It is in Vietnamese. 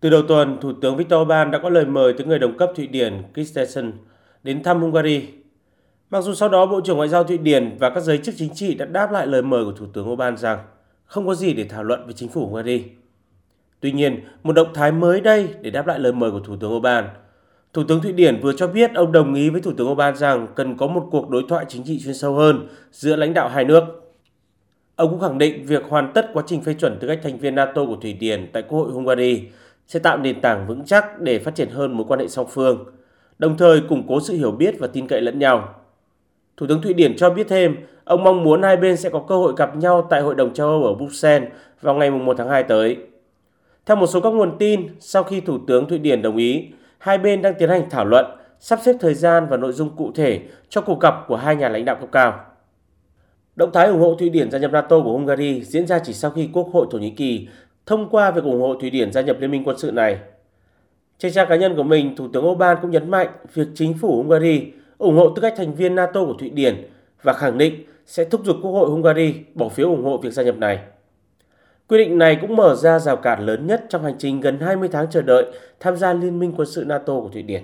Từ đầu tuần, Thủ tướng Viktor Orbán đã có lời mời tới người đồng cấp Thụy Điển Christensen đến thăm Hungary. Mặc dù sau đó Bộ trưởng Ngoại giao Thụy Điển và các giới chức chính trị đã đáp lại lời mời của Thủ tướng Orbán rằng không có gì để thảo luận với chính phủ Hungary. Tuy nhiên, một động thái mới đây để đáp lại lời mời của Thủ tướng Orbán, Thủ tướng Thụy Điển vừa cho biết ông đồng ý với Thủ tướng Orbán rằng cần có một cuộc đối thoại chính trị chuyên sâu hơn giữa lãnh đạo hai nước. Ông cũng khẳng định việc hoàn tất quá trình phê chuẩn tư cách thành viên NATO của Thụy Điển tại Quốc hội Hungary sẽ tạo nền tảng vững chắc để phát triển hơn mối quan hệ song phương, đồng thời củng cố sự hiểu biết và tin cậy lẫn nhau. Thủ tướng Thụy Điển cho biết thêm, ông mong muốn hai bên sẽ có cơ hội gặp nhau tại Hội đồng châu Âu ở Bruxelles vào ngày 1 tháng 2 tới. Theo một số các nguồn tin, sau khi Thủ tướng Thụy Điển đồng ý, hai bên đang tiến hành thảo luận, sắp xếp thời gian và nội dung cụ thể cho cuộc gặp của hai nhà lãnh đạo cấp cao. Động thái ủng hộ Thụy Điển gia nhập NATO của Hungary diễn ra chỉ sau khi Quốc hội Thổ Nhĩ Kỳ thông qua việc ủng hộ Thụy Điển gia nhập liên minh quân sự này. Trên trang cá nhân của mình, Thủ tướng Orbán cũng nhấn mạnh việc chính phủ Hungary ủng hộ tư cách thành viên NATO của Thụy Điển và khẳng định sẽ thúc giục Quốc hội Hungary bỏ phiếu ủng hộ việc gia nhập này. Quy định này cũng mở ra rào cản lớn nhất trong hành trình gần 20 tháng chờ đợi tham gia liên minh quân sự NATO của Thụy Điển.